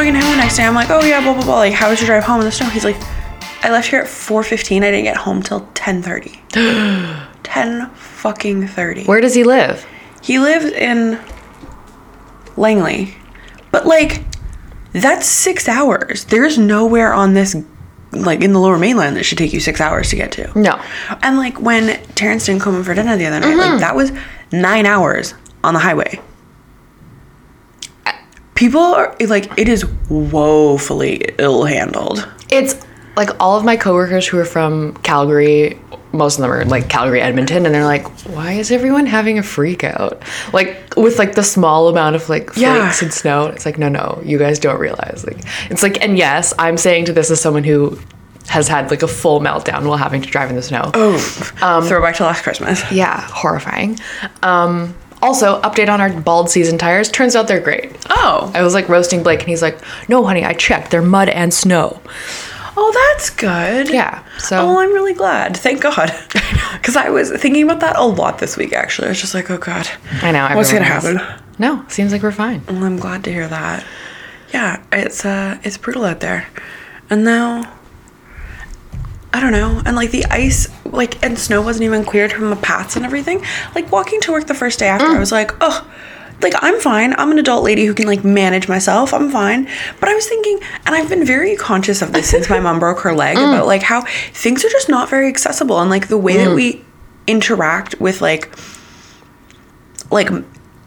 talking to him the next day. I'm like, oh yeah, blah blah blah. Like, how was your drive home in the snow? He's like, I left here at 4:15. I didn't get home till 10:30. 10 fucking 30. Where does he live? He lives in Langley, but like, that's six hours. There's nowhere on this. Like in the lower mainland, that should take you six hours to get to. No. And like when Terrence didn't come in for dinner the other night, like mm-hmm. that was nine hours on the highway. People are like, it is woefully ill handled. It's like all of my coworkers who are from Calgary, most of them are like Calgary, Edmonton, and they're like, why is everyone having a freak out? Like with like the small amount of like flakes Yeah. and snow. It's like, no, no, you guys don't realize. Like it's like and yes, I'm saying to this as someone who has had like a full meltdown while having to drive in the snow. Oh, throwback to last Christmas. Yeah, horrifying. Um also, update on our bald season tires. Turns out they're great. Oh, I was like roasting Blake, and he's like, "No, honey, I checked. They're mud and snow." oh, that's good. Yeah. So Oh, I'm really glad. Thank God. Because I was thinking about that a lot this week. Actually, I was just like, oh God, I know what's gonna happen? No, seems like we're fine. Well, I'm glad to hear that. Yeah, it's uh, it's brutal out there, and now. I don't know, and like the ice, like and snow wasn't even cleared from the paths and everything. Like walking to work the first day after, I mm. was like, oh, like I'm fine. I'm an adult lady who can like manage myself. I'm fine. But I was thinking, and I've been very conscious of this since my mom broke her leg mm. about like how things are just not very accessible, and like the way that mm. we interact with like like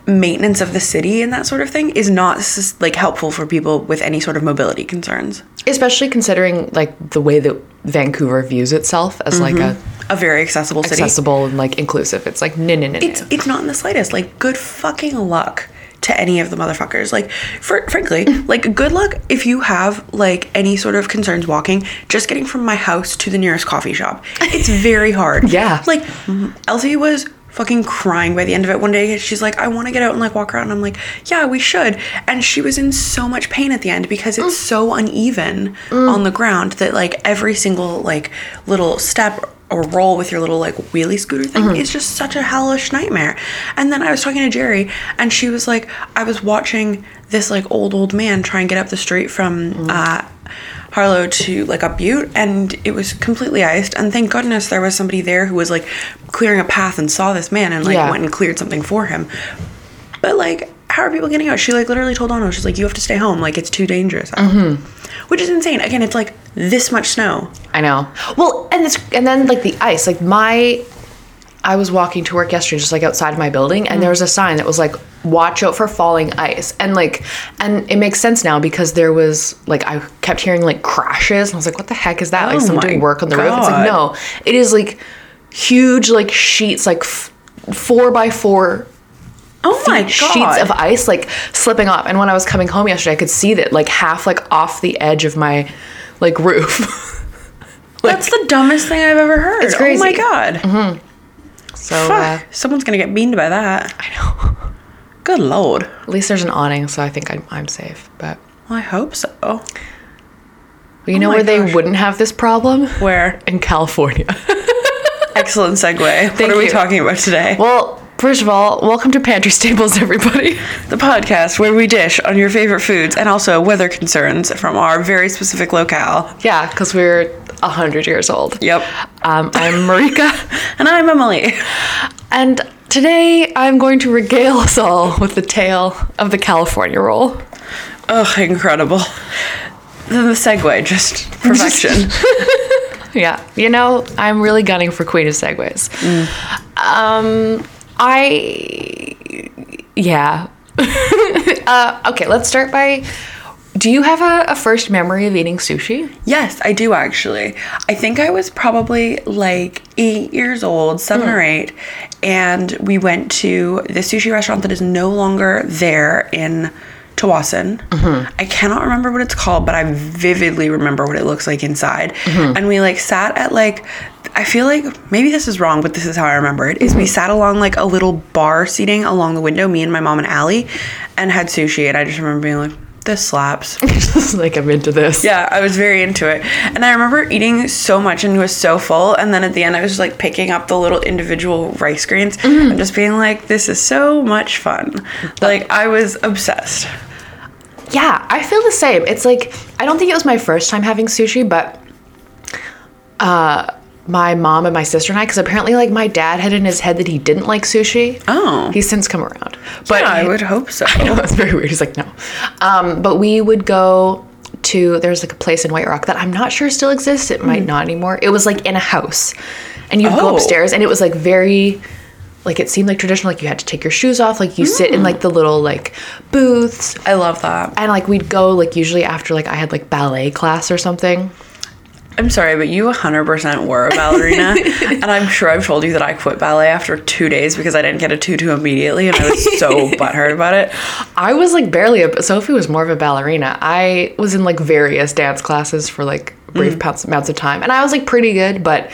maintenance of the city and that sort of thing is not like helpful for people with any sort of mobility concerns. Especially considering like the way that Vancouver views itself as like mm-hmm. a A very accessible city. accessible and like inclusive. It's like no no no It's it's not in the slightest. Like good fucking luck to any of the motherfuckers. Like for frankly, like good luck if you have like any sort of concerns walking, just getting from my house to the nearest coffee shop. It's very hard. Yeah. Like Elsie was fucking crying by the end of it one day. She's like, I want to get out and like walk around. And I'm like, yeah, we should. And she was in so much pain at the end because it's so uneven on the ground that like every single like little step or roll with your little like wheelie scooter thing is just such a hellish nightmare. And then I was talking to Jerry and she was like, I was watching this like old old man try and get up the street from uh Harlow to like a Butte and it was completely iced and thank goodness there was somebody there who was like clearing a path and saw this man and like Yeah. went and cleared something for him. But like how are people getting out? She like literally told Ono, she's like, You have to stay home, like it's too dangerous. out." Which is insane. Again, it's like this much snow. I know. Well, and it's and then like the ice. Like my I was walking to work yesterday just like outside of my building and there was a sign that was like watch out for falling ice. And like and it makes sense now because there was like I kept hearing like crashes and I was like what the heck is that? Oh like someone doing work on the roof. It's like no. It is like huge like sheets like f- 4 by 4 Oh my god. sheets of ice like slipping off. And when I was coming home yesterday, I could see that like half like off the edge of my like roof. That's the dumbest thing I've ever heard. It's Oh my crazy. god. Mm-hmm. So Fuck. uh, Someone's gonna get beamed by that. I know. Good lord. At least there's an awning, so I think I'm, I'm safe. But I hope so. you know my where they wouldn't have this problem? Where? In California. Excellent segue. what are we talking about today? well, first of all, welcome to Pantry Staples, everybody. the podcast where we dish on your favorite foods and also weather concerns from our very specific locale. Yeah, because we're a hundred years old. Yep. Um, I'm Marika, And I'm Emily. and today I'm going to regale us all with the tale of the California roll. Oh, incredible. Then the segue, just perfection. Yeah, you know, I'm really gunning for Queen of segues. Um, I, yeah. uh, okay, let's start by. Do you have a, a first memory of eating sushi? yes, I do actually. I think I was probably like eight years old, seven or eight, and we went to the sushi restaurant that is no longer there in Tsawwassen. Mm-hmm. I cannot remember what it's called, but I vividly remember what it looks like inside. Mm-hmm. And we like sat at like I feel like maybe this is wrong, but this is how I remember it. Is we mm-hmm. sat along like a little bar seating along the window, me and my mom and Allie, and had sushi. And I just remember being like, "This slaps." Like I'm into this. Yeah, I was very into it. And I remember eating so much and was so full. And then at the end, I was just like picking up the little individual rice grains and just being like, this is so much fun. Like, I was obsessed. Yeah, I feel the same. It's like I don't think it was my first time having sushi, but uh my mom and my sister and I, because apparently, like, my dad had in his head that he didn't like sushi. Oh. He's since come around. But yeah, I would hope so. I know, it's very weird. He's like, no. Um, but we would go to, there's like a place in White Rock that I'm not sure still exists. It might not anymore. It was like in a house. And you'd go Oh. upstairs and it was like very, like it seemed like traditional. Like you had to take your shoes off. Like you sit in like the little like booths. I love that. And like we'd go like usually after like I had like ballet class or something. I'm sorry, but you 100% were a ballerina. and I'm sure I've told you that I quit ballet after two days because I didn't get a tutu immediately. And I was so butthurt about it. I was like barely a Sophie was more of a ballerina. I was in like various dance classes for like brief mm. amounts amounts of time, and I was like pretty good, but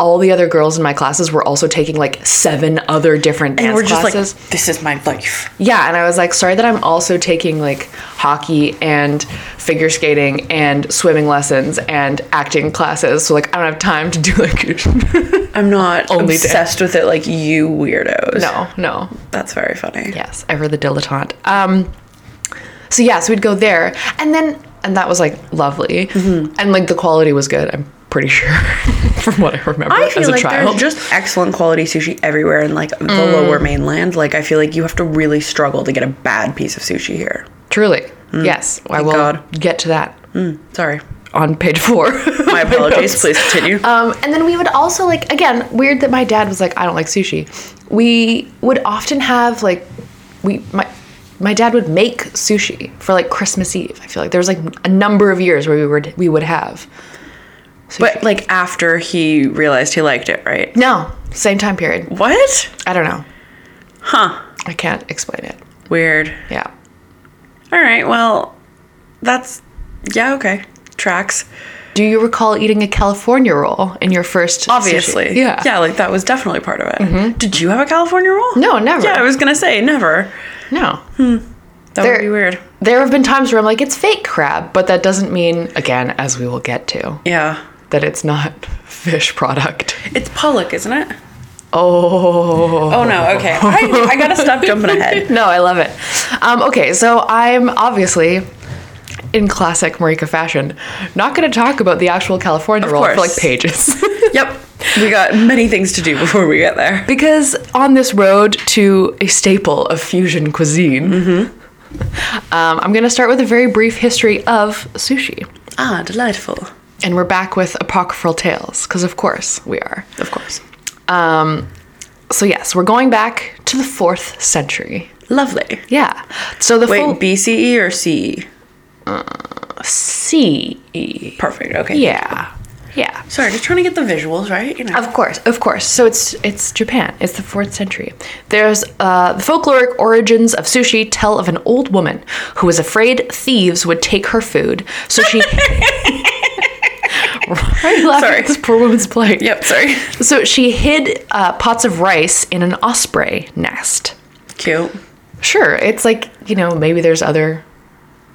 all the other girls in my classes were also taking like seven other different dance And we're just classes. like, this is my life. yeah, and I was like, sorry that I'm also taking like hockey and figure skating and swimming lessons and acting classes. So like I don't have time to do like I'm not Only obsessed with it like you weirdos. no, no. That's very funny. Yes, ever the dilettante. Um, so yeah, so we'd go there, and then and that was like lovely, Mm-hmm. and like the quality was good. I'm pretty sure from what I remember I feel as a like child. there's just excellent quality sushi everywhere in like the lower mainland. Like I feel like you have to really struggle to get a bad piece of sushi here. Truly, yes. I will Mm. God. get to that Sorry. on page four. My apologies. Please continue. Um, and then we would also like again weird that my dad was like I don't like sushi. We would often have like we my my dad would make sushi for like Christmas Eve. I feel like there was like a number of years where we would we would have. But like after he realized he liked it, right? No, same time period. What? I don't know. Huh. I can't explain it. Weird. Yeah. All right. Well, that's yeah. Okay. Tracks. Do you recall eating a California roll in your first? Obviously. sushi? Yeah. Yeah. Like that was definitely part of it. Did you have a California roll? No, never. Yeah, I was gonna say never. No. Hmm. That There- would be weird. There have been times where I'm like, it's fake crab, but that doesn't mean, again, as we will get to, Yeah. That it's not fish product. It's Pollock, isn't it? Oh. Oh no. Okay. I, I gotta stop jumping ahead. No, I love it. Um, okay, so I'm obviously, in classic Marika fashion, not going to talk about the actual California roll for like pages. Yep. We got many things to do before we get there. Because on this road to a staple of fusion cuisine, Mm-hmm. um, I'm going to start with a very brief history of sushi. Ah, delightful. And we're back with apocryphal tales, because of course we are. Of course. Um, so, yes, we're going back to the fourth century. Lovely. Yeah. So the Wait, full BCE or CE? CE. Perfect. Okay. Yeah. Yeah. Sorry, just trying to get the visuals right. You know. Of course, of course. So it's it's Japan. It's the fourth century. There's uh, the folkloric origins of sushi tell of an old woman who was afraid thieves would take her food, so she. Why are you laughing Sorry. at this poor woman's plight? Yep. Sorry. So she hid uh, pots of rice in an osprey nest. Cute. Sure, it's like you know maybe there's other.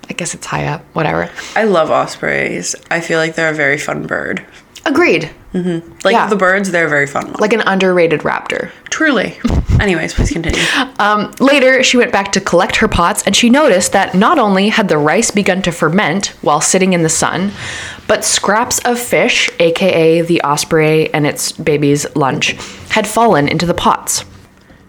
I guess it's high up. Whatever. I love ospreys. I feel like they're a very fun bird. Agreed. Like Yeah. the birds, they're very fun. Like an underrated raptor. Truly. Anyways, please continue. Um, later, she went back to collect her pots and she noticed that not only had the rice begun to ferment while sitting in the sun, but scraps of fish, aka the osprey and its baby's lunch, had fallen into the pots.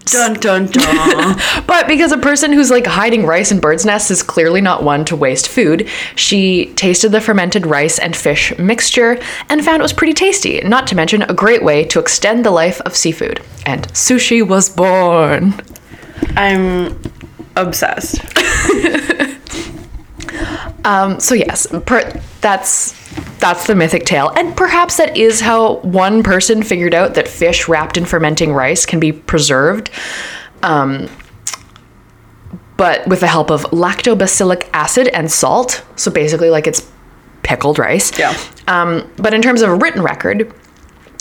Dun dun dun. But because a person who's like hiding rice in birds' nests is clearly not one to waste food, she tasted the fermented rice and fish mixture and found it was pretty tasty, not to mention a great way to extend the life of seafood. And sushi was born. I'm obsessed. Um, so yes, per- that's that's the mythic tale, and perhaps that is how one person figured out that fish wrapped in fermenting rice can be preserved, um, but with the help of lactobacillic acid and salt. So basically, like it's pickled rice. Yeah. Um, but in terms of a written record,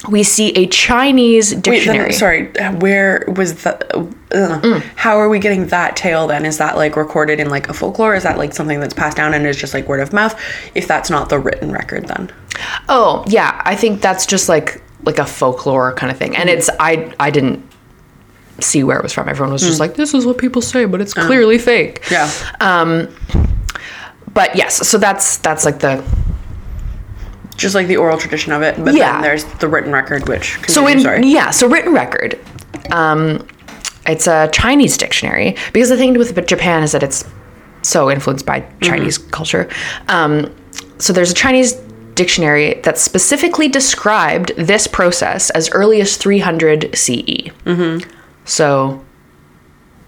we see a Chinese Wait, dictionary. then, sorry. Where was the? Uh, How are we getting that tale then? Is that like recorded in like a folklore? Is that like something that's passed down and is just like word of mouth? If that's not the written record, then Oh, yeah, I think that's just like like a folklore kind of thing. And it's I I didn't see where it was from. Everyone was just like this is what people say, but it's clearly fake. yeah. Um. but yes, so that's that's like the Just like the oral tradition of it, but Yeah. then there's the written record, which so in sorry. yeah, so written record. Um, it's a Chinese dictionary because the thing with Japan is that it's so influenced by Chinese culture. Um, so there's a Chinese dictionary that specifically described this process as early as 300 CE. Mm-hmm. So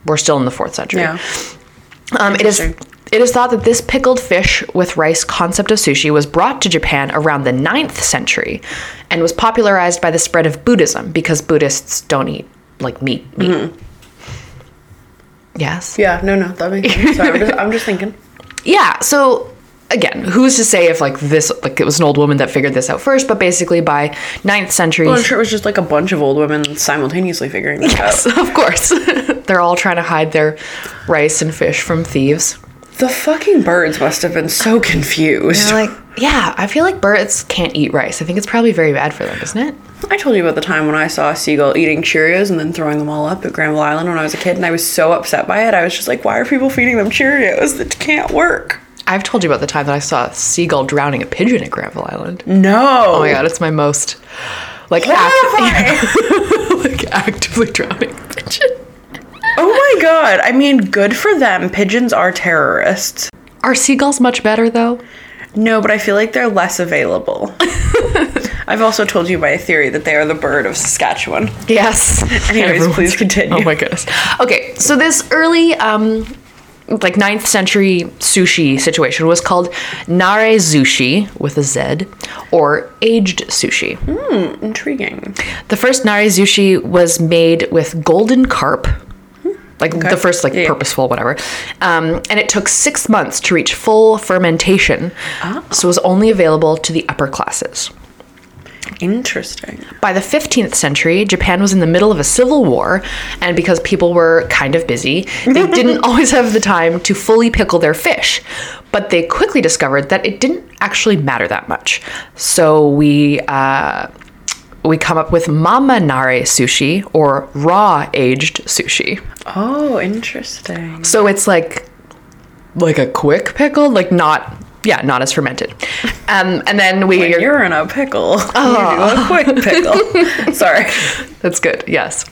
we're still in the fourth century. Yeah. Um, it is. It is thought that this pickled fish with rice concept of sushi was brought to Japan around the 9th century and was popularized by the spread of Buddhism because Buddhists don't eat like meat. meat. Mm-hmm. Yes. Yeah, no, no, that makes sense. Sorry, I'm just, I'm just thinking. Yeah. So again, who's to say if like this like it was an old woman that figured this out first? But basically, by 9th century, Well, I'm sure it was just like a bunch of old women simultaneously figuring this yes, out. of course, they're all trying to hide their rice and fish from thieves. The fucking birds must have been so confused. They're like, yeah, I feel like birds can't eat rice. I think it's probably very bad for them, isn't it? I told you about the time when I saw a seagull eating Cheerios and then throwing them all up at Granville Island when I was a kid, and I was so upset by it. I was just like, why are people feeding them Cheerios? That can't work. I've told you about the time that I saw a seagull drowning a pigeon at Granville Island. No. Oh my god, it's my most like act- like actively drowning pigeon. Oh my god. I mean, good for them. Pigeons are terrorists. Are seagulls much better though? No, but I feel like they're less available. I've also told you my theory that they are the bird of Saskatchewan. Yes. Anyways, Everyone's- please continue. Oh my goodness. Okay, so this early um like 9th century sushi situation was called nare sushi with a Z or aged sushi. Mmm, intriguing. The first nare sushi was made with golden carp. Like the first, like Yeah, purposeful, whatever. Um, and it took six months to reach full fermentation. So it was only available to the upper classes. Interesting. By the 15th century, Japan was in the middle of a civil war, and because people were kind of busy, they didn't always have the time to fully pickle their fish. But they quickly discovered that it didn't actually matter that much. So we uh, we come up with mama nare sushi or raw aged sushi. Oh, interesting. So it's like like a quick pickle, like not yeah, not as fermented. Um, and then we When you're in a pickle, you do a quick pickle. Sorry. That's good. Yes.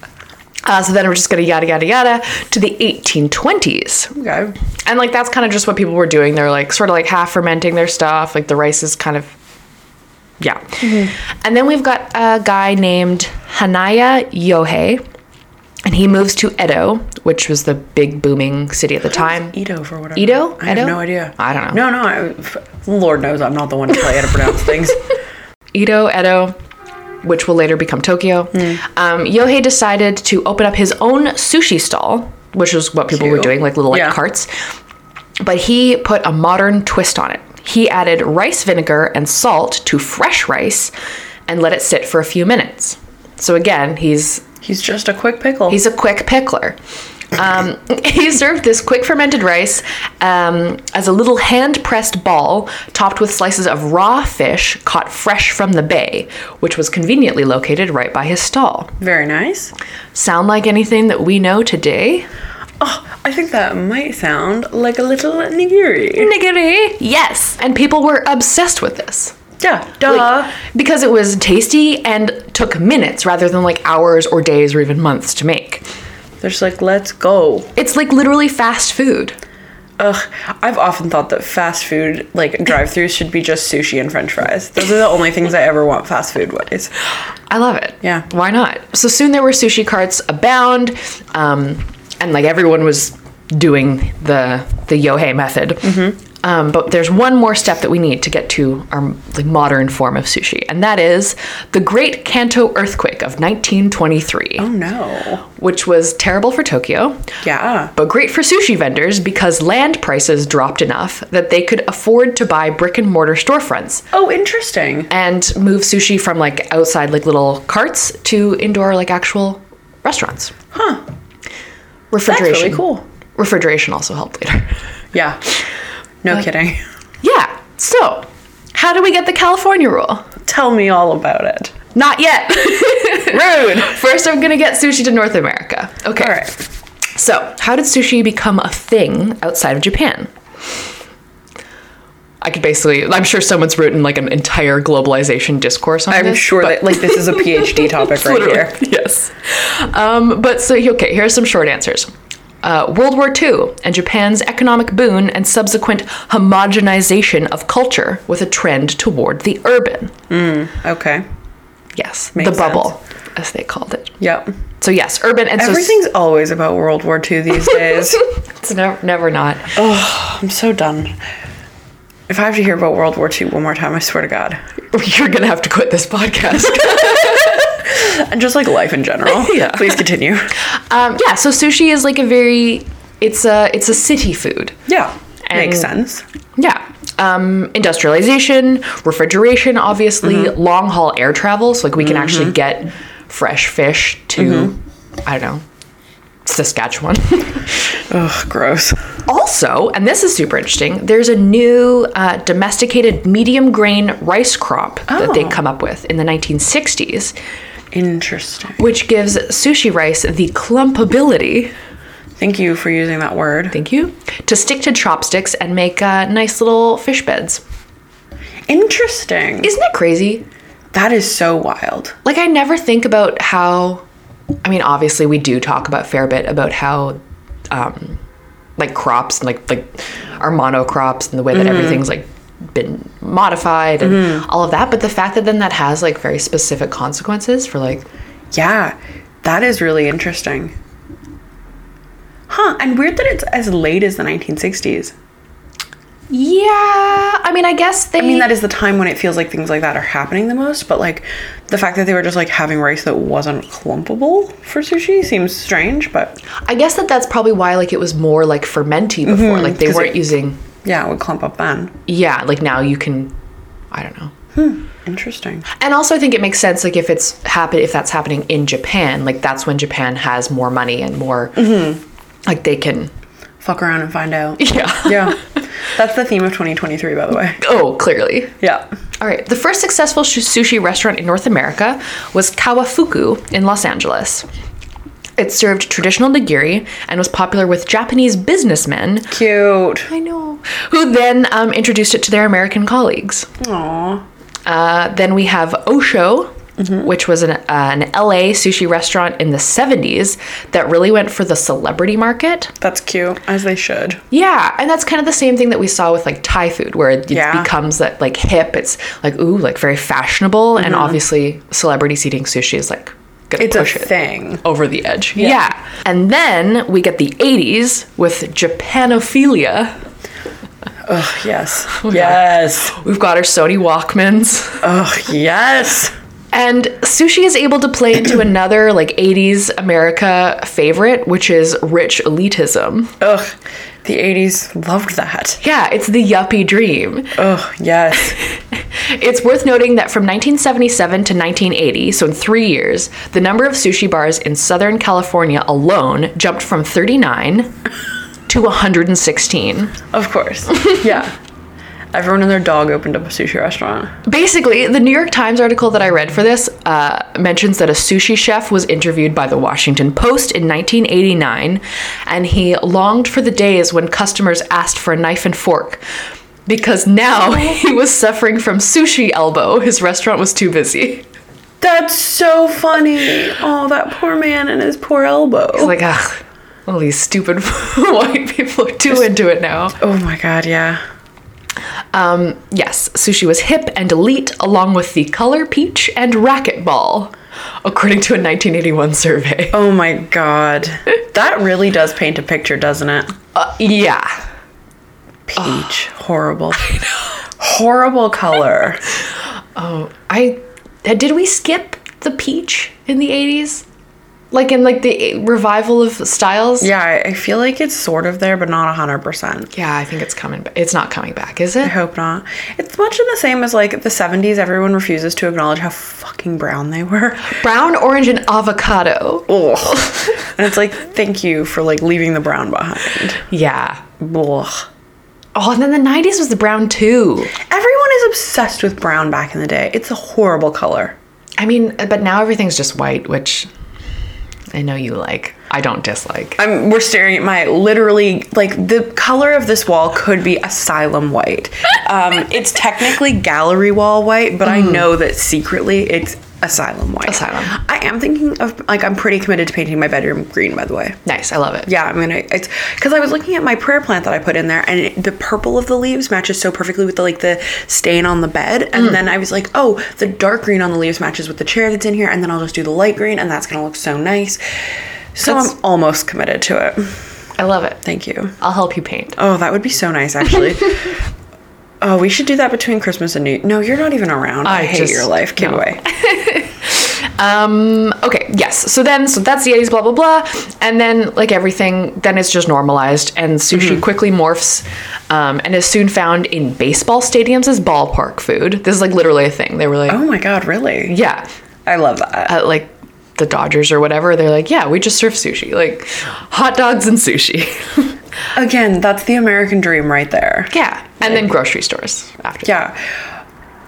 Uh, so then we're just gonna yada yada yada to the 1820s, Okay. and like that's kind of just what people were doing. They're like sort of like half fermenting their stuff. Like the rice is kind of, yeah. And then we've got a guy named Hanaya Yohei, and he moves to Edo, which was the big booming city at the time. Edo for whatever. Edo? I have no idea. I don't know. No, no. I, Lord knows I'm not the one to tell you how to pronounce things. Edo, Edo, which will later become Tokyo. Um, Yohei decided to open up his own sushi stall, which is what people were doing, like little like Yeah. carts. But he put a modern twist on it. He added rice vinegar and salt to fresh rice and let it sit for a few minutes. So again, he's He's just a quick pickle. He's a quick pickler. Um, he served this quick fermented rice um, as a little hand pressed ball topped with slices of raw fish caught fresh from the bay, which was conveniently located right by his stall. very nice. Sound like anything that we know today? Oh, I think that might sound like a little nigiri. Nigiri! Yes! And people were obsessed with this. Yeah, duh. Like, because it was tasty and took minutes rather than like hours or days or even months to make. They're just like, let's go. It's like literally fast food. Ugh, I've often thought that fast food, like drive-throughs, should be just sushi and French fries. Those are the only things I ever want fast food wise. I love it. Yeah. Why not? So soon there were sushi carts abound, um, and like everyone was doing the the Yohei method. Um, but there's one more step that we need to get to our like modern form of sushi, and that is the Great Kanto earthquake of 1923, Oh no. which was terrible for Tokyo, Yeah. but great for sushi vendors because land prices dropped enough that they could afford to buy brick and mortar storefronts Oh, interesting. and move sushi from like outside like little carts to indoor like actual restaurants. Huh. That's Refrigeration. really cool. Refrigeration also helped later. Yeah. No kidding. yeah. So, how do we get the California rule? Tell me all about it. Not yet. Rude. First, I'm gonna get sushi to North America. Okay. All right. So, how did sushi become a thing outside of Japan? I could basically. I'm sure someone's written like an entire globalization discourse on I'm this. sure but- that like this is a PhD topic right here. Yes. Um, but so, okay, here are some short answers. Uh, World War II and Japan's economic boon and subsequent homogenization of culture with a trend toward the urban. Okay. Yes, Makes the bubble, as they called it. Yep. So yes, urban and so Everything's always about World War II these days. it's never, never not. I'm so done. If I have to hear about World War II one more time, I swear to God. You're gonna have to quit this podcast. And just like life in general. Yeah. Please continue. um, yeah, so sushi is like a very it's a it's a city food. Yeah. And- Makes sense. Yeah. Um, industrialization, refrigeration, obviously, Mm-hmm. long haul air travel. So, like, we can actually get fresh fish to, Mm-hmm. I don't know, Saskatchewan. Ugh, gross. also, and this is super interesting, there's a new uh, domesticated medium grain rice crop that they Oh. come up with in the 1960s, Interesting. which gives sushi rice the clumpability. Thank you for using that word. Thank you. To stick to chopsticks and make uh, nice little fish beds. Interesting. Isn't that crazy? That is so wild. like I never think about how I mean obviously we do talk about fair bit about how um like crops like like our monocrops and the way that everything's like been modified and all of that but the fact that then that has like very specific consequences for like Yeah. That is really interesting. Huh. And weird that it's as late as the 1960s. Yeah I mean I guess they I mean, that is the time when it feels like things like that are happening the most, but like the fact that they were just like having rice that wasn't clumpable for sushi seems strange, but I guess that that's probably why like it was more like fermenty before like they weren't it- using yeah, it would clump up then. yeah like now you can I don't know Hmm. Interesting. And also, I think it makes sense, like if it's happen, if that's happening in Japan, like that's when Japan has more money and more, like they can. Fuck around and find out. Yeah. Yeah. That's the theme of 2023, by the way. Oh, clearly. Yeah. All right. The first successful sushi restaurant in North America was Kawafuku in Los Angeles. It served traditional nigiri and was popular with Japanese businessmen. Cute. I know. Who then um, introduced it to their American colleagues. Aw. Uh, then we have Osho, which was an, uh, an LA sushi restaurant in the 70s that really went for the celebrity market. That's cute, as they should. Yeah, and that's kind of the same thing that we saw with like Thai food, where it Yeah. becomes that like hip. It's like ooh, like very fashionable, and obviously celebrities eating sushi is like It's a it thing. over the edge. Yeah. and then we get the 80s with Japanophilia. Ugh, yes. Oh, yes. We've got our Sony Walkmans. Ugh, yes. And sushi is able to play into another like 80s America favorite, which is rich elitism. Ugh. The 80s loved that. Yeah, it's the yuppie dream. Ugh, yes. It's worth noting that from 1977 to 1980, so in three years, the number of sushi bars in Southern California alone jumped from 39 to 116. of course. Yeah. Everyone and their dog opened up a sushi restaurant. Basically, the New York Times article that I read for this uh, mentions that a sushi chef was interviewed by the Washington Post in 1989, and he longed for the days when customers asked for a knife and fork. Because now he was suffering from sushi elbow. His restaurant was too busy. That's so funny. Oh, that poor man and his poor elbow. It's like, ugh, all these stupid white people are too into it now. oh my god, yeah. Yes, sushi was hip and elite, along with the color peach and racquetball, according to a 1981 survey. Oh my god. That really does paint a picture, doesn't it? Uh, yeah. Peach. Horrible. Horrible color. Oh, I did we skip the peach in the 80s? Like in like the revival of styles? Yeah, I- feel like it's sort of there, but not 100%. Yeah, I think it's coming back. It's not coming back, is it? I hope not. It's much of the same as like the 70s. Everyone refuses to acknowledge how fucking brown they were. Brown, orange, and avocado. Ugh. and it's like, thank you for like leaving the brown behind. Yeah. Ugh. Oh, and then the 90s was the brown too. Everyone is obsessed with brown back in the day. It's a horrible color. I mean, but now everything's just white, which I know you like. I don't dislike. I'm, we're staring at my literally like the color of this wall could be asylum white. Um, it's technically gallery wall white, but I know that secretly it's asylum white. Asylum. I am thinking of like I'm pretty committed to painting my bedroom green. By the way. nice. I love it. Yeah, I mean, it's because I was looking at my prayer plant that I put in there, and it, the purple of the leaves matches so perfectly with the like the stain on the bed. And mm. then I was like, oh, the dark green on the leaves matches with the chair that's in here, and then I'll just do the light green, and that's gonna look so nice. So That's- I'm almost committed to it. I love it. Thank you. I'll help you paint. Oh, that would be so nice, actually. oh, we should do that between Christmas and New. No, you're not even around. I, I hate just- your life. Give no. away. Um, okay, yes. So then, so that's the 80s, blah, blah, blah. And then, like everything, then it's just normalized, and sushi Mm-hmm. quickly morphs um, and is soon found in baseball stadiums as ballpark food. This is like literally a thing. They were like, Oh my god, really? yeah, I love that. at like the Dodgers or whatever, they're like, yeah, we just serve sushi, like hot dogs and sushi. Again, that's the American dream right there. yeah. And then grocery stores after. Yeah.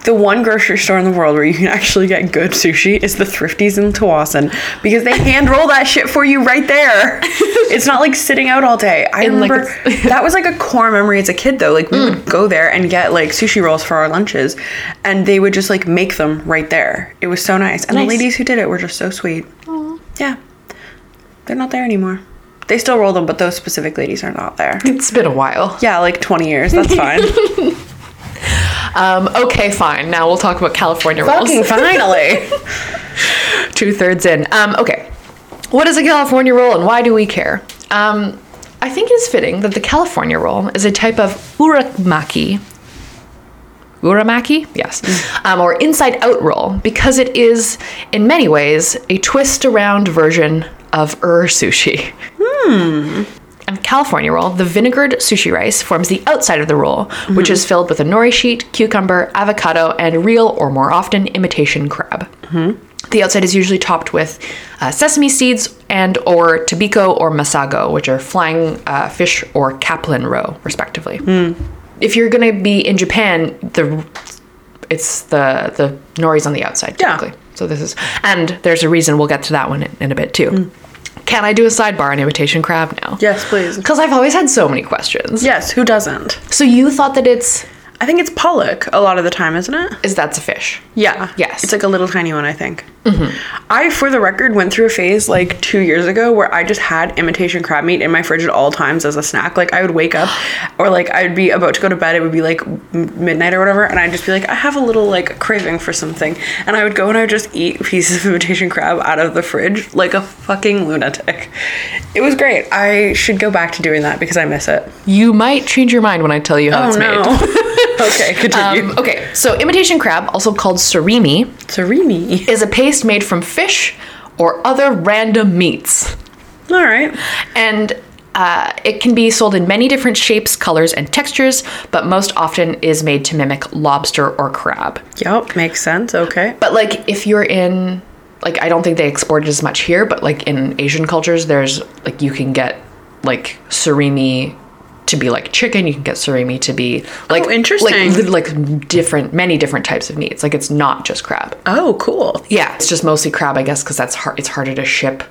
The one grocery store in the world where you can actually get good sushi is the Thrifties in Tsawwassen because they hand roll that shit for you right there. it's not like sitting out all day. I like, remember it's- that was like a core memory as a kid though. Like we Mm. would go there and get like sushi rolls for our lunches and they would just like make them right there. It was so nice. And Nice. the ladies who did it were just so sweet. Yeah. They're not there anymore. They still roll them, but those specific ladies are not there. It's been a while. Yeah, like 20 years. That's fine. Um, okay, fine. Now we'll talk about California rolls. Fucking finally. two thirds in. Um, okay, what is a California roll and why do we care? Um, I think it is fitting that the California roll is a type of uramaki. Uramaki? Yes. Um, or inside out roll because it is, in many ways, a twist around version of ur sushi. Hmm. And California roll, the vinegared sushi rice forms the outside of the roll, which is filled with a nori sheet, cucumber, avocado, and real or more often imitation crab. Hmm. The outside is usually topped with uh, sesame seeds and or tobiko or masago, which are flying uh, fish or capelin roe, respectively. If you're going to be in Japan, the it's the the nori's on the outside Yeah. typically. So this is, and there's a reason we'll get to that one in, in a bit too. Mm. Can I do a sidebar on imitation crab now? yes, please. Because I've always had so many questions. Yes, who doesn't? So you thought that it's I think it's pollock a lot of the time, isn't it? is that's a fish? Yeah. Yes. It's like a little tiny one, I think. Mm-hmm. I, for the record, went through a phase like two years ago where I just had imitation crab meat in my fridge at all times as a snack. Like I would wake up or like I would be about to go to bed. It would be like midnight or whatever. And I'd just be like, I have a little like craving for something. And I would go and I would just eat pieces of imitation crab out of the fridge like a fucking lunatic. It was great. I should go back to doing that because I miss it. You might change your mind when I tell you how Oh it's no. made. okay, continue. Um, okay, so imitation crab, also called surimi, Sarimi. is a paste made from fish or other random meats. All right. and uh, it can be sold in many different shapes, colors, and textures, but most often is made to mimic lobster or crab. Yep, makes sense. Okay. But like if you're in like I don't think they export it as much here, but like in Asian cultures, there's like you can get like surimi to be like chicken. You can get surimi to be like Oh, interesting. like, like different many different types of meats. Like it's not just crab. Oh, cool. Yeah, it's just mostly crab, I guess, because that's hard. It's harder to ship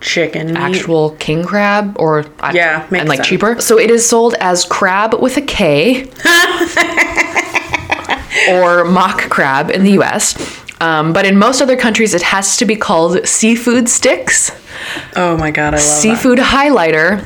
Chicken meat. actual king crab or I- Yeah, makes and like sense. cheaper. So it is sold as crab with a K or mock crab in the U.S. Um, but in most other countries, it has to be called seafood sticks, Oh my god, I love seafood highlighter,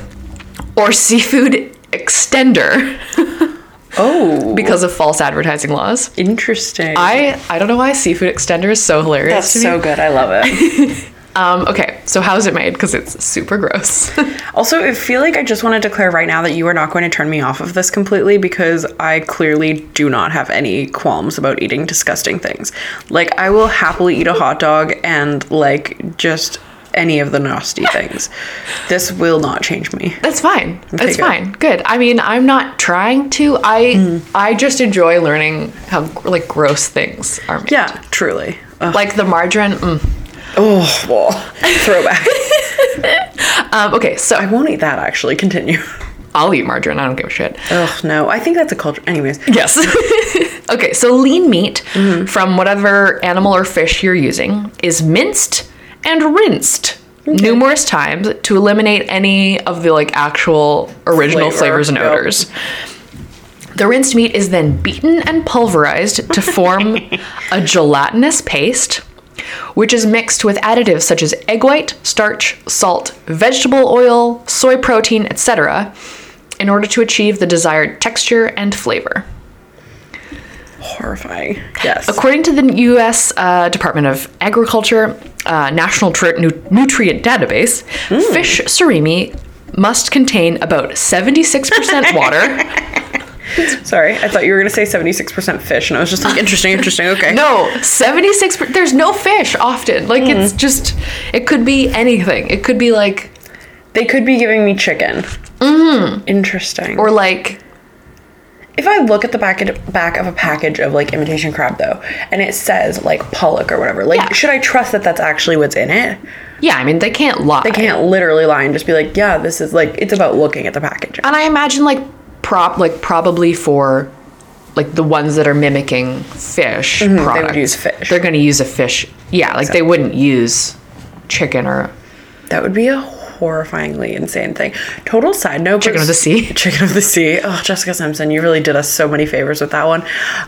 or seafood extender. Oh, because of false advertising laws. interesting. I I don't know why seafood extender is so hilarious. That's to me. so good. I love it. Um, okay, so how's it made? Because it's super gross. also, I feel like I just want to declare right now that you are not going to turn me off of this completely because I clearly do not have any qualms about eating disgusting things. Like, I will happily eat a hot dog and, like, just any of the nasty things. This will not change me. That's fine. That's good. fine. Good. I mean, I'm not trying to. I Mm-hmm. I just enjoy learning how like gross things are made. Yeah, truly. Ugh. Like the margarine. Mm. Oh, well, throwback. Um, okay, so I won't eat that actually. Continue. I'll eat margarine. I don't give a shit. Ugh, no. I think that's a culture. Anyways. Yes. okay, so lean meat Mm-hmm. from whatever animal or fish you're using is minced and rinsed numerous times to eliminate any of the like actual original Flavor, flavors and yep. odors. The rinsed meat is then beaten and pulverized to form a gelatinous paste, which is mixed with additives such as egg white, starch, salt, vegetable oil, soy protein, etc., in order to achieve the desired texture and flavor. Horrifying. Yes. According to the U.S. Uh, Department of Agriculture uh, National Tr- Nu- Nutrient Database, fish surimi must contain about 76% water. Sorry, I thought you were gonna say seventy six percent fish, and I was just like, interesting, interesting. Okay. No, 76 per- there's no fish often. Like it's just it could be anything. It could be like they could be giving me chicken. Mm. Interesting. or like if I look at the back back of a package of like imitation crab though, and it says like pollock or whatever, like Yeah. should I trust that that's actually what's in it? yeah, I mean they can't lie. They can't literally lie and just be like, yeah, this is like it's about looking at the packaging. And I imagine like prop like probably for like the ones that are mimicking fish mm-hmm, they would use fish. They're going to use a fish. Yeah, like they wouldn't use chicken or That would be a horrifyingly insane thing. Total side note. Chicken of the sea. Chicken of the sea. Oh, Jessica Simpson, you really did us so many favors with that one.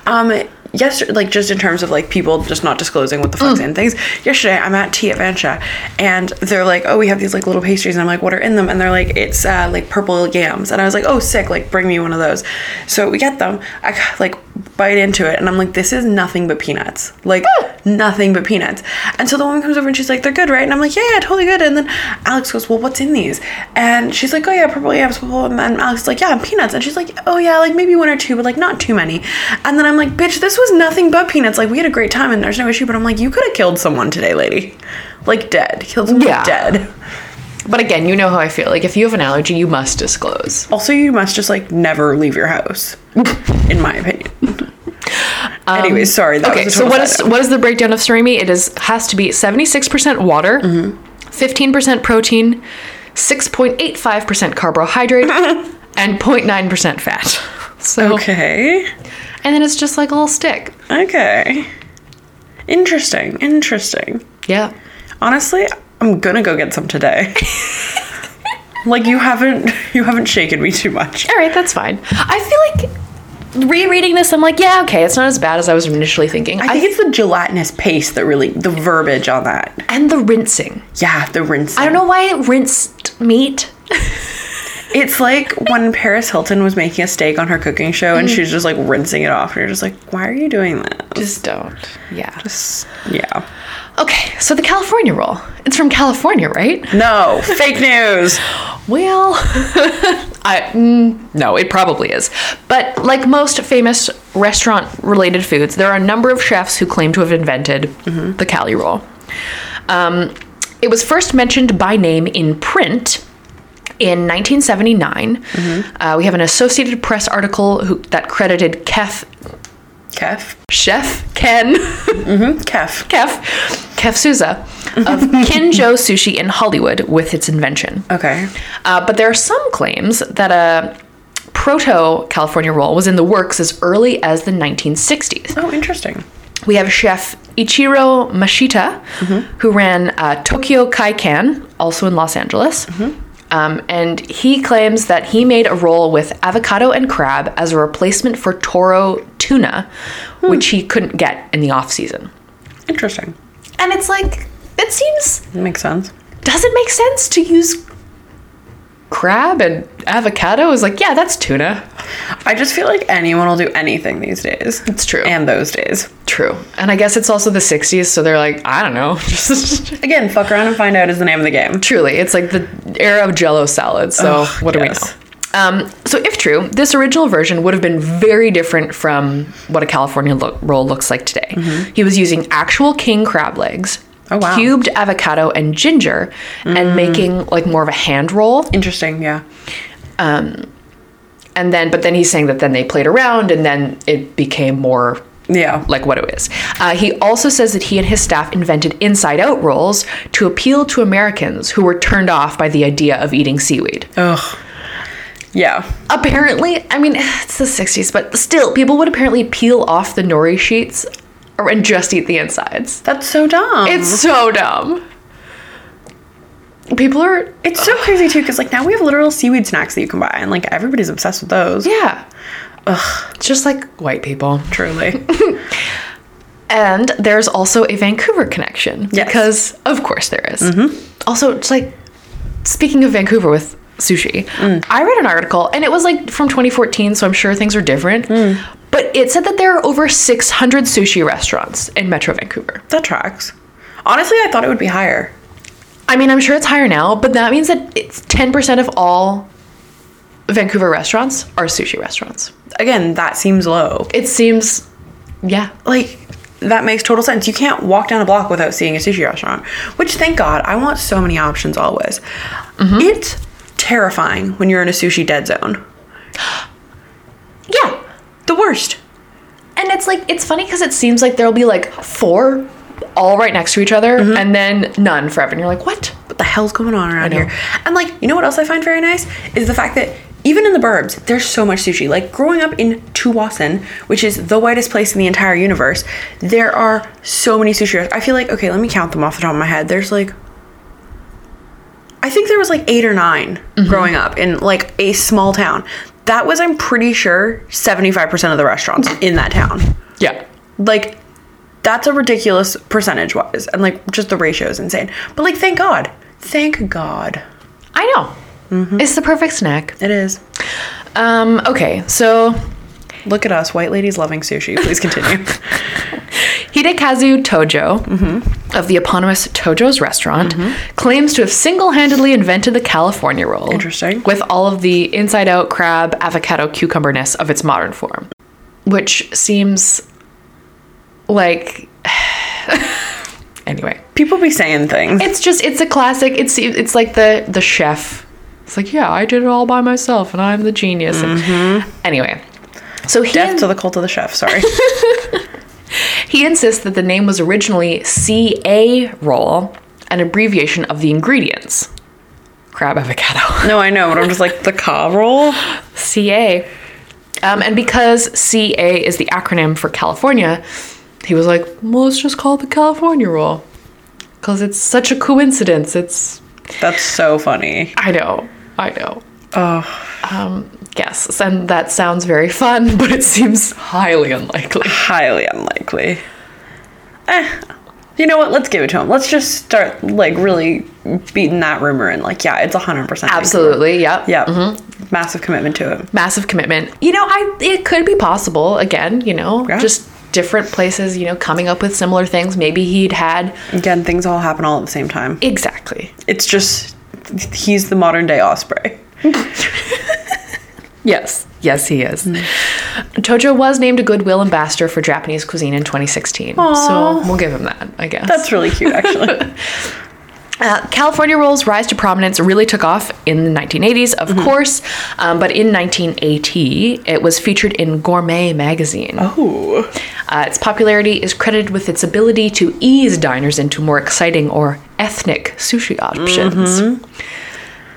Um, yes, like just in terms of like people just not disclosing what the fuck's in things. Yesterday, I'm at Tea at Vansha, and they're like, "Oh, we have these like little pastries," and I'm like, "What are in them?" And they're like, "It's uh, like purple yams," and I was like, "Oh, sick! Like, bring me one of those." So we get them. I like bite into it, and I'm like, "This is nothing but peanuts. Like, nothing but peanuts." And so the woman comes over and she's like, "They're good, right?" And I'm like, "Yeah, yeah, totally good." And then Alex goes, "Well, what's in these?" And she's like, "Oh yeah, purple yams." And then Alex is like, "Yeah, peanuts." And she's like, "Oh yeah, like maybe one or two, but like not too many." And then I'm like, "Bitch, this was nothing but peanuts. Like we had a great time, and there's no issue." But I'm like, "You could have killed someone today, lady. Like dead. Killed someone Yeah. dead." But again, you know how I feel. Like if you have an allergy, you must disclose. Also, you must just like never leave your house, in my opinion. Sorry. Um, Okay, was a so what is what is the breakdown of surimi? It is has to be 76% water, Mm-hmm. 15% protein, 6.85% carbohydrate, and 0.9% fat. So Okay. And then it's just like a little stick. Okay. Interesting. Interesting. Yeah. Honestly, I'm gonna go get some today. like you haven't you haven't shaken me too much. All right, that's fine. I feel like rereading this, I'm like, yeah, okay, it's not as bad as I was initially thinking. I think it's the gelatinous paste that really the verbiage on that. and the rinsing. Yeah, the rinsing. I don't know why it rinsed meat. It's like when Paris Hilton was making a steak on her cooking show and she was just like rinsing it off and you're just like, why are you doing that? Just don't. Yeah. Just yeah. Okay, so the California roll. It's from California, right? No, fake news. Well, I mm, no, it probably is. But like most famous restaurant-related foods, there are a number of chefs who claim to have invented the Cali roll. Um, it was first mentioned by name in print in 1979. Uh, we have an Associated Press article who, that credited Kef Kef. Chef Ken Kef. Kef Kef Souza of Kinjo Sushi in Hollywood with its invention. Okay. Uh, but there are some claims that a proto California roll was in the works as early as the 1960s. Oh, interesting. We have chef Ichiro Mashita, who ran uh, Tokyo Kaikan, also in Los Angeles. Um, and he claims that he made a roll with avocado and crab as a replacement for Toro tuna, which he couldn't get in the off season. Interesting. And it's like, it seems It Makes sense. does it make sense to use crab and avocado? Is like, yeah, that's tuna. I just feel like anyone will do anything these days. It's true. And those days. True. And I guess it's also the 60s, so they're like, I don't know. Just Again, fuck around and find out is the name of the game. truly, it's like the era of jello salad. So Ugh, what do yes. we know? Um, so if true, this original version would have been very different from what a California lo- roll looks like today. He was using actual king crab legs, Mm-hmm. Oh, wow. Mm. cubed avocado and ginger, and making like more of a hand roll. Interesting, yeah. and then but then he's saying that then they played around and then it became more Yeah. like what it is. Uh, he also says that he and his staff invented inside out rolls to appeal to Americans who were turned off by the idea of eating seaweed. Ugh. Yeah. Apparently, I mean, it's the 60s, but still, people would apparently peel off the nori sheets or, and just eat the insides. That's so dumb. It's so dumb. people are It's so crazy too, because like now we have literal seaweed snacks that you can buy, and like everybody's obsessed with those. yeah. Ugh. It's just like white people. Truly. And there's also a Vancouver connection Yes. because of course there is. Mm-hmm. Also, it's like speaking of Vancouver with sushi, mm. I read an article and it was like from 2014, so I'm sure things are different. Mm. But it said that there are over 600 sushi restaurants in Metro Vancouver. that tracks. Honestly, I thought it would be higher. I mean, I'm sure it's higher now, but that means that it's 10% of all Vancouver restaurants are sushi restaurants. Again, that seems low. It seems, yeah. Like that makes total sense. You can't walk down a block without seeing a sushi restaurant. Which, thank God, I want so many options always. Mm-hmm. It's terrifying when you're in a sushi dead zone. The worst. And it's like it's funny because it seems like there'll be like four all right next to each other mm-hmm. and then none forever. And you're like, what? what the hell's going on around here? And like, you know what else I find very nice is the fact that even in the burbs, there's so much sushi. Like growing up in Tsawwassen, which is the whitest place in the entire universe, there are so many sushi. I feel like okay, let me count them off the top of my head. There's like, I think there was like eight or 9 mm-hmm. growing up in like a small town. That was, I'm pretty sure, 75% of the restaurants in that town. Yeah. Like, that's a ridiculous percentage wise. And like, just the ratio is insane. But like, thank God. Thank God. I know. It's the perfect snack. It is. Um, okay, so Look at us, white ladies loving sushi. Please continue. Hidekazu Tojo of the eponymous Tojo's restaurant claims to have single-handedly invented the California roll. Interesting. With all of the inside-out crab, avocado, cucumberness of its modern form, which seems like anyway. People be saying things. It's just it's a classic. It's it's like the the chef. It's like yeah, I did it all by myself, and I'm the genius. And anyway, so he Death to the cult of the chef. Sorry. he insists that the name was originally CA roll, an abbreviation of the ingredients. Crab avocado. no, I know, but I'm just like the ca roll. CA. Um, and because CA is the acronym for California, he was like, well, let's just call it the California roll. Because it's such a coincidence. It's, That's so funny. I know, I know. Oh, Yes, and that sounds very fun, but it seems highly unlikely. highly unlikely. Eh. You know what? Let's give it to him. Let's just start like really beating that rumor and like, yeah, it's hundred percent. Absolutely, yep. Yeah. Massive commitment to him. Massive commitment. You know, I it could be possible again, you know, Yeah. just different places, you know, coming up with similar things. Maybe he'd had Again, things all happen all at the same time. exactly. It's just he's the modern day Osprey. Yes. Yes, he is. Tojo was named a Goodwill ambassador for Japanese cuisine in 2016. So we'll give him that, I guess. That's really cute, actually. Uh, California rolls rise to prominence really took off in the 1980s, of course, um, but in 1980, it was featured in Gourmet magazine. oh, Uh, its popularity is credited with its ability to ease diners into more exciting or ethnic sushi options.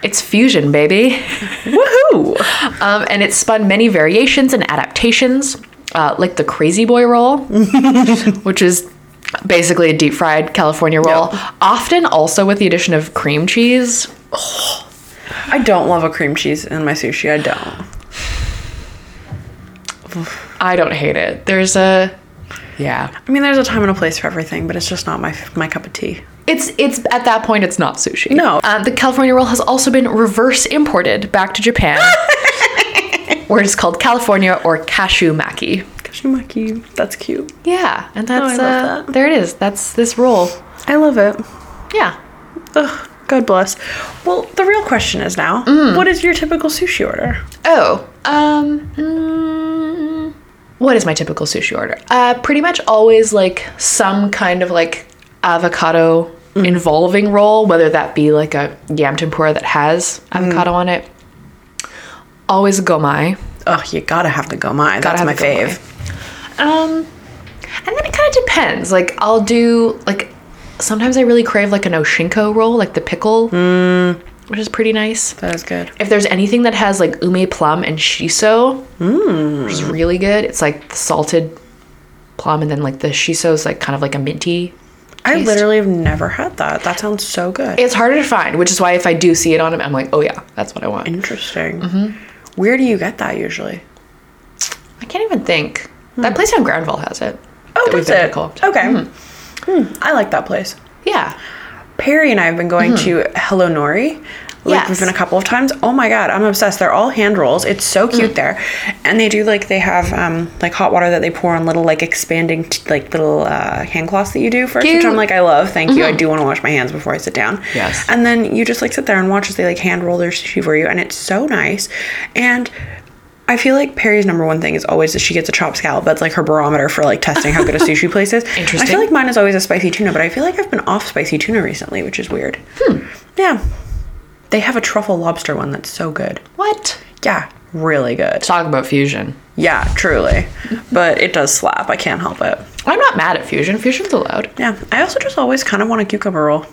It's fusion, baby. woohoo! Um, and it spun many variations and adaptations, uh, like the Crazy Boy roll, which is basically a deep fried California roll, often also with the addition of cream cheese. I don't love a cream cheese in my sushi. I don't. I don't hate it. There's a. Yeah. I mean, there's a time and a place for everything, but it's just not my my cup of tea. It's it's at that point it's not sushi. No. Uh, the California roll has also been reverse imported back to Japan, where it's called California or kashu maki. Cashew Kashimaki, that's cute. Yeah, and that's I love uh, that. there it is. That's this roll. I love it. Yeah. Ugh, God bless. Well, the real question is now, what is your typical sushi order? Oh, um, mm, what is my typical sushi order? Uh, pretty much always like some kind of like avocado mm. involving roll, whether that be like a yam tempura that has mm. avocado on it. Always a gomae. Oh, you gotta have the gomae. That's my gomae. fave. Um, and then it kind of depends. Like I'll do like sometimes I really crave like an oshinko roll, like the pickle, mm. which is pretty nice. That is good. If there's anything that has like ume plum and shiso, which is really good, it's like salted plum and then like the shiso is like kind of like a minty I literally have never had that. That sounds so good. It's harder to find, which is why if I do see it on them, I'm like, oh yeah, that's what I want. Interesting. Mm-hmm. Where do you get that usually? I can't even think. That place on Granville has it. Oh, that does it? Okay. Hmm, I like that place. Yeah. Perry and I have been going to Hello Nori. Like Mm-hmm. Yes. we've been a couple of times. Oh my god, I'm obsessed. They're all hand rolls. It's so cute Mm. there, and they do like they have um like hot water that they pour on little like expanding t- like little uh, hand cloths that you do first, which Cute. Mm-hmm. I'm like I love. Thank you. I do want to wash my hands before I sit down. Yes. And then you just like sit there and watch as they like hand roll their sushi for you, and it's so nice. And I feel like Perry's number one thing is always that she gets a chopped scallop. That's like her barometer for like testing how good a sushi place is. Interesting. I feel like mine is always a spicy tuna, but I feel like I've been off spicy tuna recently, which is weird. Hmm. Yeah. They have a truffle lobster one that's so good. What? Yeah, really good. Talk about fusion. Yeah, truly. But it does slap. I can't help it. I'm not mad at fusion. Fusion's allowed. Yeah. I also just always kind of want a cucumber roll.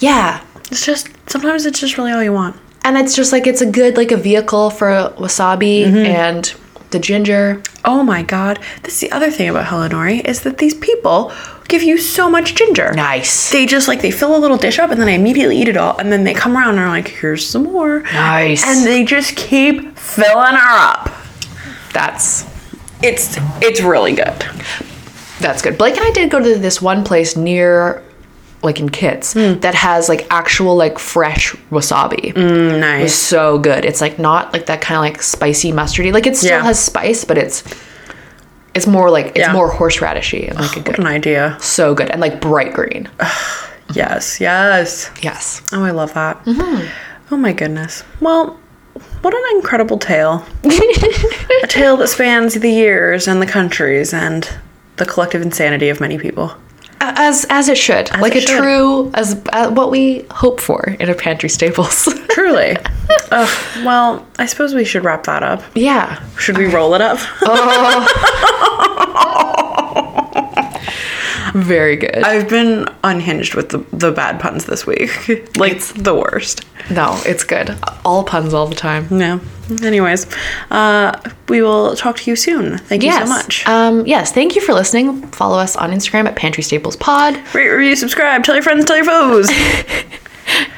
Yeah. It's just sometimes it's just really all you want. And it's just like it's a good like a vehicle for wasabi mm-hmm. and the ginger. Oh my god. This is the other thing about Hello Nori is that these people give you so much ginger. Nice. They just like they fill a little dish up and then I immediately eat it all and then they come around and are like, here's some more. Nice. And they just keep filling her up. That's It's it's really good. that's good. Blake and I did go to this one place near like in Kits hmm. that has like actual like fresh wasabi. Mm, it was Nice. so good. It's like not like that kind of like spicy mustardy. Like it still Yeah. has spice, but it's it's more like it's Yeah. more horseradish-y and like a What good an idea. so good and like bright green. Yes, yes. Yes. Oh, I love that. Mm-hmm. Oh my goodness. Well, what an incredible tale. a tale that spans the years and the countries and the collective insanity of many people. As as it should. like it a should. true as uh, what we hope for in a pantry staples. Truly. Ugh, well, I suppose we should wrap that up. yeah. Should we roll it up? Very good. I've been unhinged with the, the bad puns this week. like, it's the worst. no, it's good. All puns all the time. Yeah. Anyways, uh, we will talk to you soon. Thank you so much. Um, yes, thank you for listening. Follow us on Instagram at Pantry Staples Pod. Rate, review, subscribe, tell your friends, tell your foes.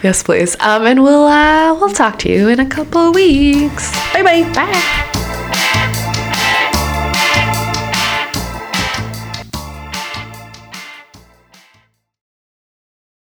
Yes, please. Um, and we'll uh, we'll talk to you in a couple of weeks. bye bye. Bye.